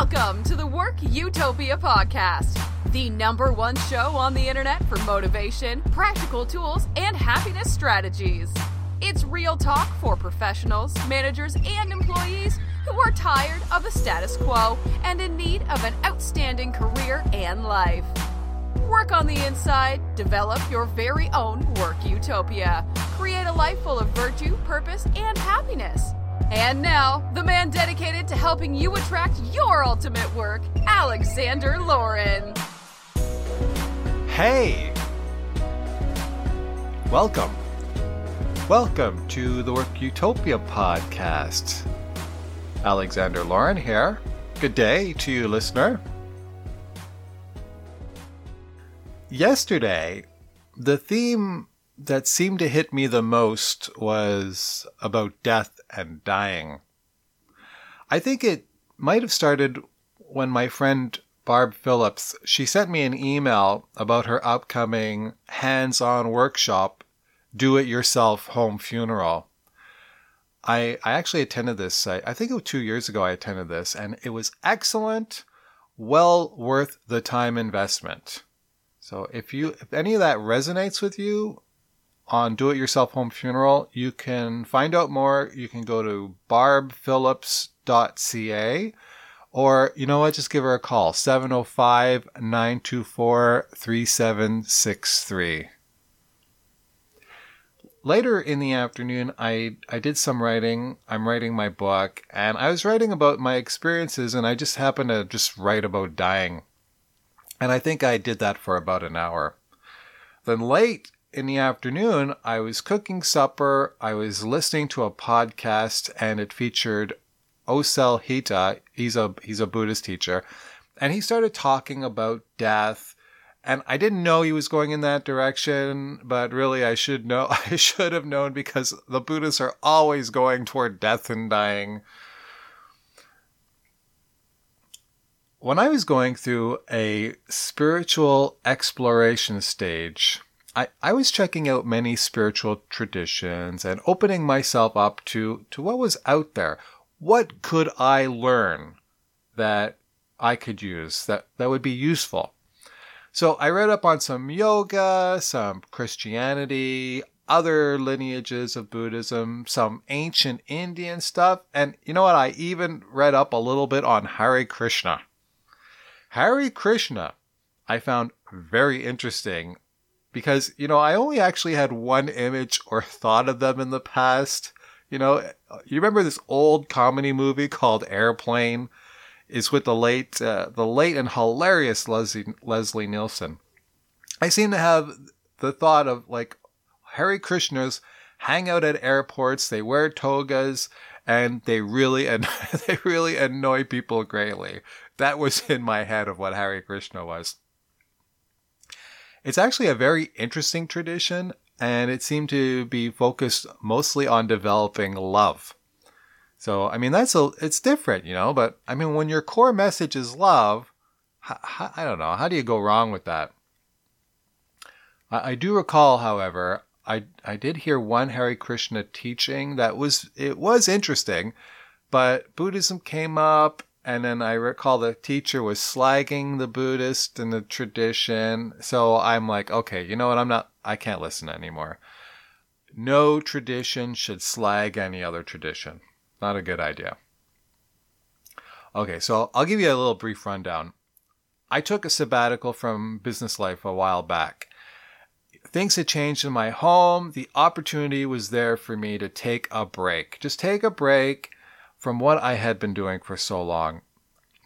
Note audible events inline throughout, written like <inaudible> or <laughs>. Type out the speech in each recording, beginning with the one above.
Welcome to the Work Utopia podcast, the number one show on the internet for motivation, practical tools, and happiness strategies. It's real talk for professionals, managers, and employees who are tired of the status quo and in need of an outstanding career and life. Work on the inside, develop your very own work utopia, create a life full of virtue, purpose, and happiness. And now, the man dedicated to helping you attract your ultimate work, Alexander Lauren. Hey! Welcome. Welcome to the Work Utopia podcast. Alexander Lauren here. Good day to you, listener. Yesterday, the theme that seemed to hit me the most was about death and dying. I think it might have started when my friend Barb Phillips, she sent me an email about her upcoming hands-on workshop, Do It Yourself Home Funeral. I, I actually attended this, I, I think it was two years ago I attended this, and it was excellent, well worth the time investment. So if you if any of that resonates with you, on Do It Yourself Home Funeral. You can find out more. You can go to barbphillips.ca or, you know what, just give her a call 705 924 3763. Later in the afternoon, I, I did some writing. I'm writing my book, and I was writing about my experiences, and I just happened to just write about dying. And I think I did that for about an hour. Then late in the afternoon, I was cooking supper. I was listening to a podcast, and it featured Osel Hita. He's a he's a Buddhist teacher, and he started talking about death. And I didn't know he was going in that direction, but really I should know. <laughs> I should have known because the Buddhists are always going toward death and dying. When I was going through a spiritual exploration stage, I, I was checking out many spiritual traditions and opening myself up to, to what was out there. What could I learn that I could use that, that would be useful? So I read up on some yoga, some Christianity, other lineages of Buddhism, some ancient Indian stuff, and you know what? I even read up a little bit on Hare Krishna. Hare Krishna I found very interesting because you know I only actually had one image or thought of them in the past. You know, you remember this old comedy movie called Airplane? Is with the late, uh, the late and hilarious Leslie Leslie Nielsen. I seem to have the thought of like Hare Krishnas hang out at airports. They wear togas and they really and <laughs> they really annoy people greatly. That was in my head of what Hare Krishna was. It's actually a very interesting tradition, and it seemed to be focused mostly on developing love. So, I mean, that's a, it's different, you know, but I mean, when your core message is love, I don't know, how do you go wrong with that? I, I do recall, however, I, I did hear one Hare Krishna teaching that was, it was interesting, but Buddhism came up and then I recall the teacher was slagging the Buddhist and the tradition. So I'm like, okay, you know what? I'm not, I can't listen anymore. No tradition should slag any other tradition. Not a good idea. Okay, so I'll give you a little brief rundown. I took a sabbatical from business life a while back. Things had changed in my home. The opportunity was there for me to take a break. Just take a break from what I had been doing for so long.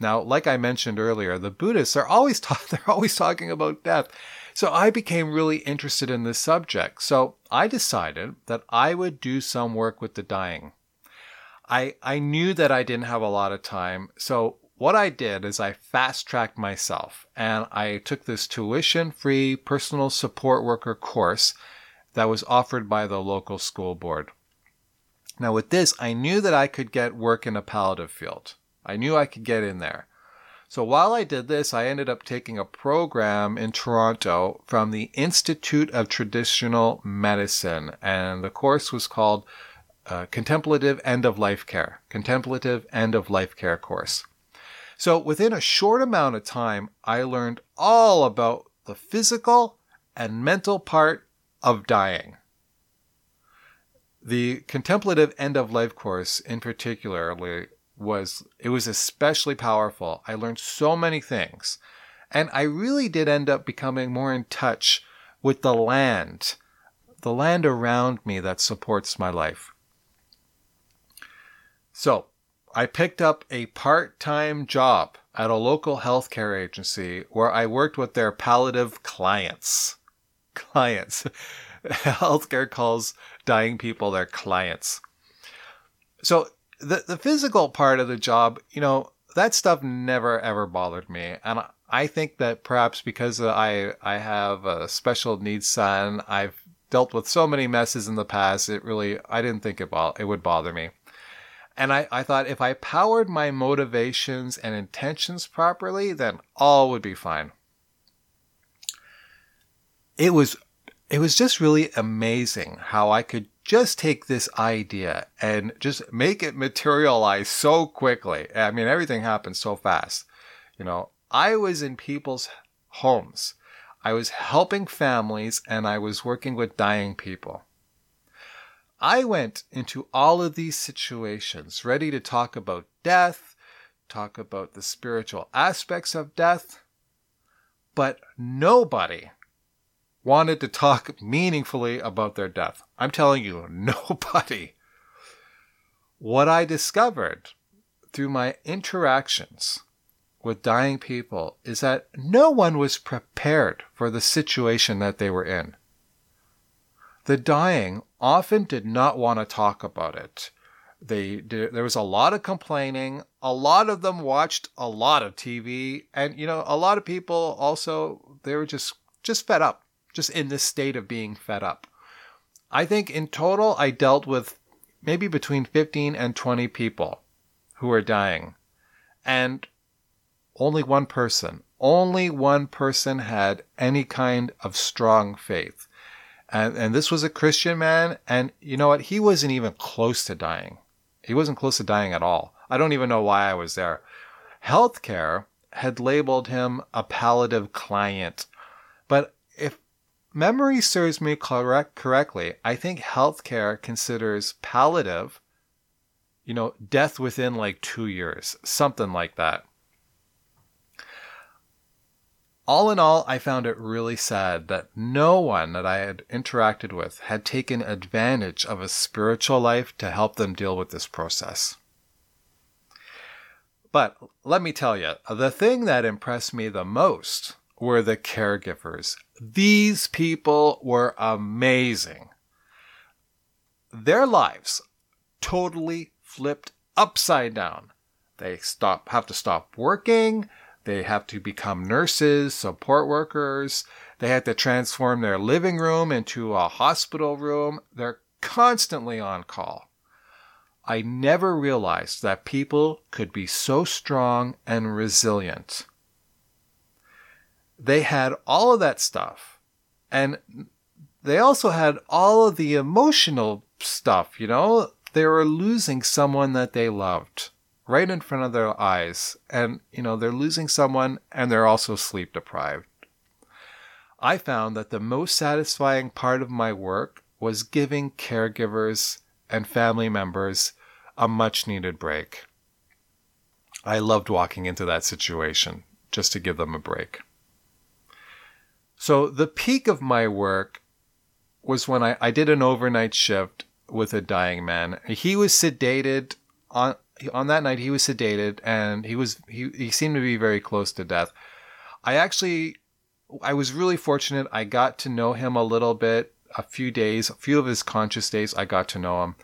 Now, like I mentioned earlier, the Buddhists are always <laughs> ta- they're always talking about death. So I became really interested in this subject. So I decided that I would do some work with the dying. I I knew that I didn't have a lot of time. So what I did is I fast tracked myself and I took this tuition free personal support worker course that was offered by the local school board. Now, with this, I knew that I could get work in a palliative field. I knew I could get in there. So while I did this, I ended up taking a program in Toronto from the Institute of Traditional Medicine, and the course was called uh, Contemplative End of Life Care. Contemplative End of Life Care course. So within a short amount of time, I learned all about the physical and mental part of dying. The contemplative end of life course in particular, was it was especially powerful. I learned so many things. And I really did end up becoming more in touch with the land, the land around me that supports my life. So, I picked up a part time job at a local healthcare agency where I worked with their palliative clients. <laughs> Clients. <laughs> healthcare calls dying people their clients. So the the physical part of the job, you know, that stuff never ever bothered me, and I think that perhaps because I I have a special needs son, I've dealt with so many messes in the past. It really I didn't think it it would bother me, and I I thought if I powered my motivations and intentions properly, then all would be fine. It was it was just really amazing how I could just take this idea and just make it materialize so quickly. I mean, everything happened so fast. You know, I was in people's homes. I was helping families and I was working with dying people. I went into all of these situations ready to talk about death, talk about the spiritual aspects of death, but nobody wanted to talk meaningfully about their death. I'm telling you, <laughs> nobody. What I discovered through my interactions with dying people is that no one was prepared for the situation that they were in. The dying often did not want to talk about it. They there was a lot of complaining. A lot of them watched a lot of TV, and you know, a lot of people also they were just just fed up just in this state of being fed up. I think in total, I dealt with maybe between 15 and 20 people who were dying. And only one person, only one person had any kind of strong faith. And, and this was a Christian man. And you know what? He wasn't even close to dying. He wasn't close to dying at all. I don't even know why I was there. Healthcare had labeled him a palliative client. Memory serves me correct correctly, I think healthcare considers palliative, you know, death within like two years, something like that. All in all, I found it really sad that no one that I had interacted with had taken advantage of a spiritual life to help them deal with this process. But let me tell you, the thing that impressed me the most were the caregivers. These people were amazing. Their lives totally flipped upside down. They stop have to stop working, they have to become nurses, support workers, they had to transform their living room into a hospital room. They're constantly on call. I never realized that people could be so strong and resilient they had all of that stuff. And they also had all of the emotional stuff, you know? They were losing someone that they loved right in front of their eyes. And, you know, they're losing someone and they're also sleep deprived. I found that the most satisfying part of my work was giving caregivers and family members a much needed break. I loved walking into that situation just to give them a break. So the peak of my work was when I, I did an overnight shift with a dying man. He was sedated on on that night. He was sedated and he was he, he seemed to be very close to death. I actually I was really fortunate. I got to know him a little bit, a few days, a few of his conscious days. I got to know him,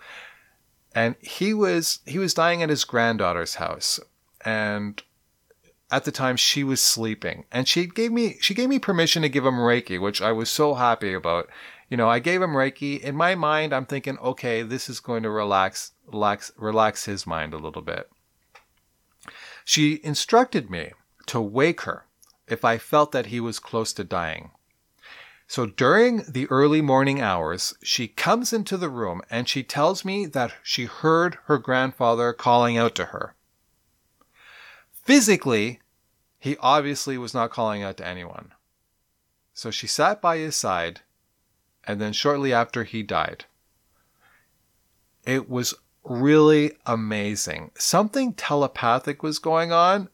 and he was he was dying at his granddaughter's house, and at the time she was sleeping. And she gave me she gave me permission to give him reiki which i was so happy about. You know i gave him reiki. In my mind i'm thinking okay this is going to relax relax relax his mind a little bit. She instructed me to wake her if i felt that he was close to dying. So during the early morning hours, she comes into the room and she tells me that she heard her grandfather calling out to her. Physically, he obviously was not calling out to anyone. So she sat by his side, and then shortly after he died. It was really amazing. Something telepathic was going on,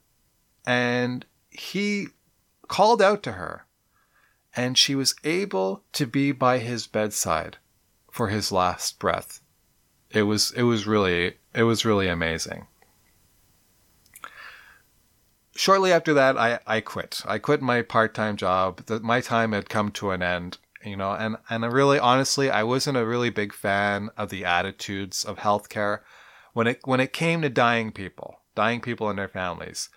and he called out to her, and she was able to be by his bedside for his last breath. It was it was really it was really amazing. Shortly after that, I, I quit. I quit my part time job. The, my time had come to an end, you know, and, and I really, honestly, I wasn't a really big fan of the attitudes of healthcare when it when it came to dying people, dying people and their families.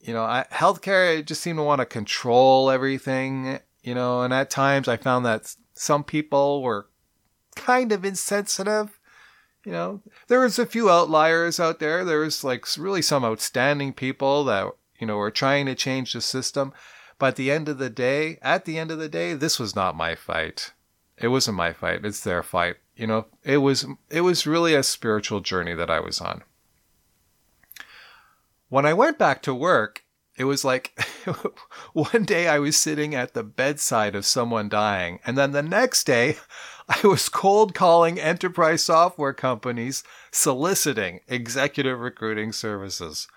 You know, I, healthcare just seemed to want to control everything, you know, and at times I found that some people were kind of insensitive you know, there was a few outliers out there. There was like really some outstanding people that, you know, were trying to change the system. But at the end of the day, at the end of the day, this was not my fight. It wasn't my fight. It's their fight. You know, it was, it was really a spiritual journey that I was on. When I went back to work, it was like <laughs> one day I was sitting at the bedside of someone dying, and then the next day <laughs> I was cold calling enterprise software companies soliciting executive recruiting services.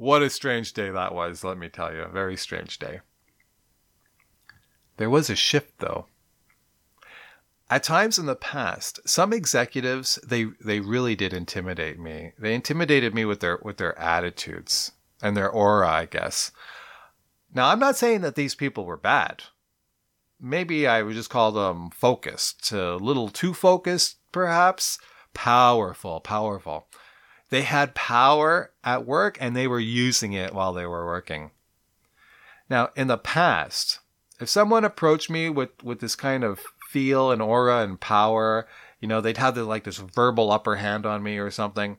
What a strange day that was, let me tell you. A very strange day. There was a shift though. At times in the past, some executives they they really did intimidate me. They intimidated me with their with their attitudes and their aura, I guess. Now, I'm not saying that these people were bad maybe I would just call them focused, a little too focused, perhaps. Powerful, powerful. They had power at work and they were using it while they were working. Now, in the past, if someone approached me with, with this kind of feel and aura and power, you know, they'd have the, like this verbal upper hand on me or something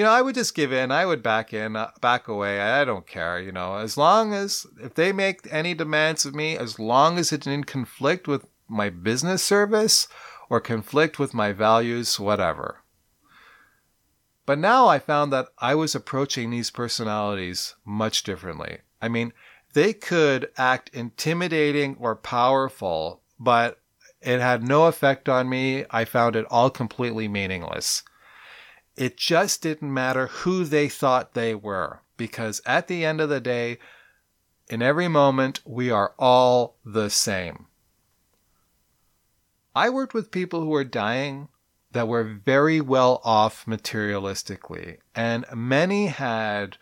you know, I would just give in. I would back in, uh, back away. I don't care, you know, as long as if they make any demands of me, as long as it's in conflict with my business service or conflict with my values, whatever. But now I found that I was approaching these personalities much differently. I mean, they could act intimidating or powerful, but it had no effect on me. I found it all completely meaningless. It just didn't matter who they thought they were, because at the end of the day, in every moment, we are all the same. I worked with people who were dying that were very well off materialistically, and many had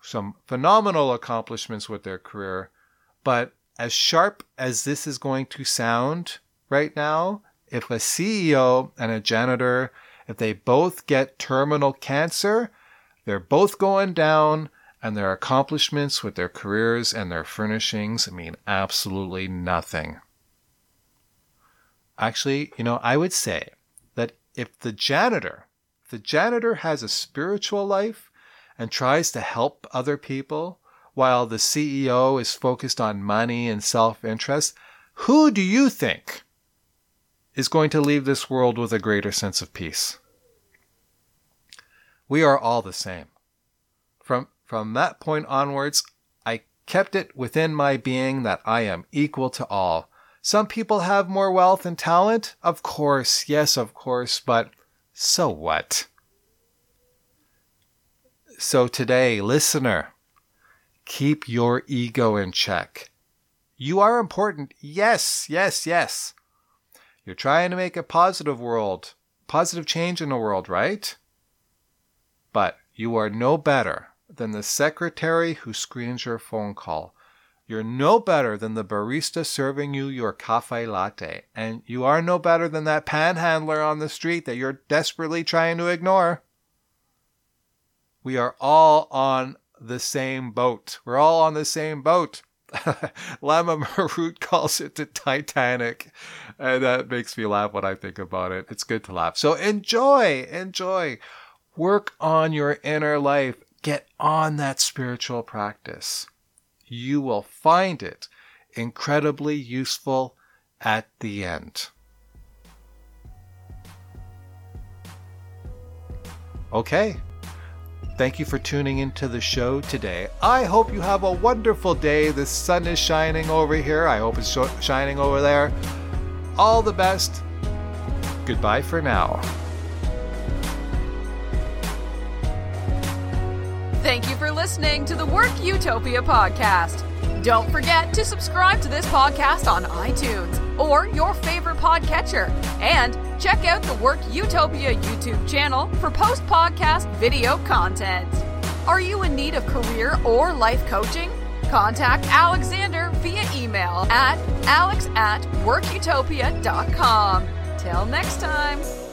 some phenomenal accomplishments with their career. But as sharp as this is going to sound right now, if a CEO and a janitor if they both get terminal cancer, they're both going down, and their accomplishments with their careers and their furnishings mean absolutely nothing. Actually, you know, I would say if the janitor, if the janitor has a spiritual life and tries to help other people, while the CEO is focused on money and self interest, who do you think is going to leave this world with a greater sense of peace. We are all the same. From, from that point onwards, I kept it within my being that I am equal to all. Some people have more wealth and talent, of course, yes, of course, but so what? So today, listener, keep your ego in check. You are important. Yes, yes, yes. You're trying to make a positive world, positive change in the world, right? But you are no better than the secretary who screens your phone call. You're no better than the barista serving you your cafe latte. And you are no better than that panhandler on the street that you're desperately trying to ignore. We are all on the same boat. We're all on the same boat. <laughs> Lama Marut calls it the Titanic. And that makes me laugh when I think about it. It's good to laugh. So enjoy, enjoy. Work on your inner life. Get on that spiritual practice. You will find it incredibly useful at the end. Okay. Thank you for tuning into the show today. I hope you have a wonderful day. The sun is shining over here. I hope it's shining over there. All the best. Goodbye for now. Thank you for listening to the Work Utopia podcast. Don't forget to subscribe to this podcast on iTunes or your favorite podcatcher. And check out the Work Utopia YouTube channel for post podcast video content. Are you in need of career or life coaching? Contact Alexander via email at alex at workutopia.com. Till next time.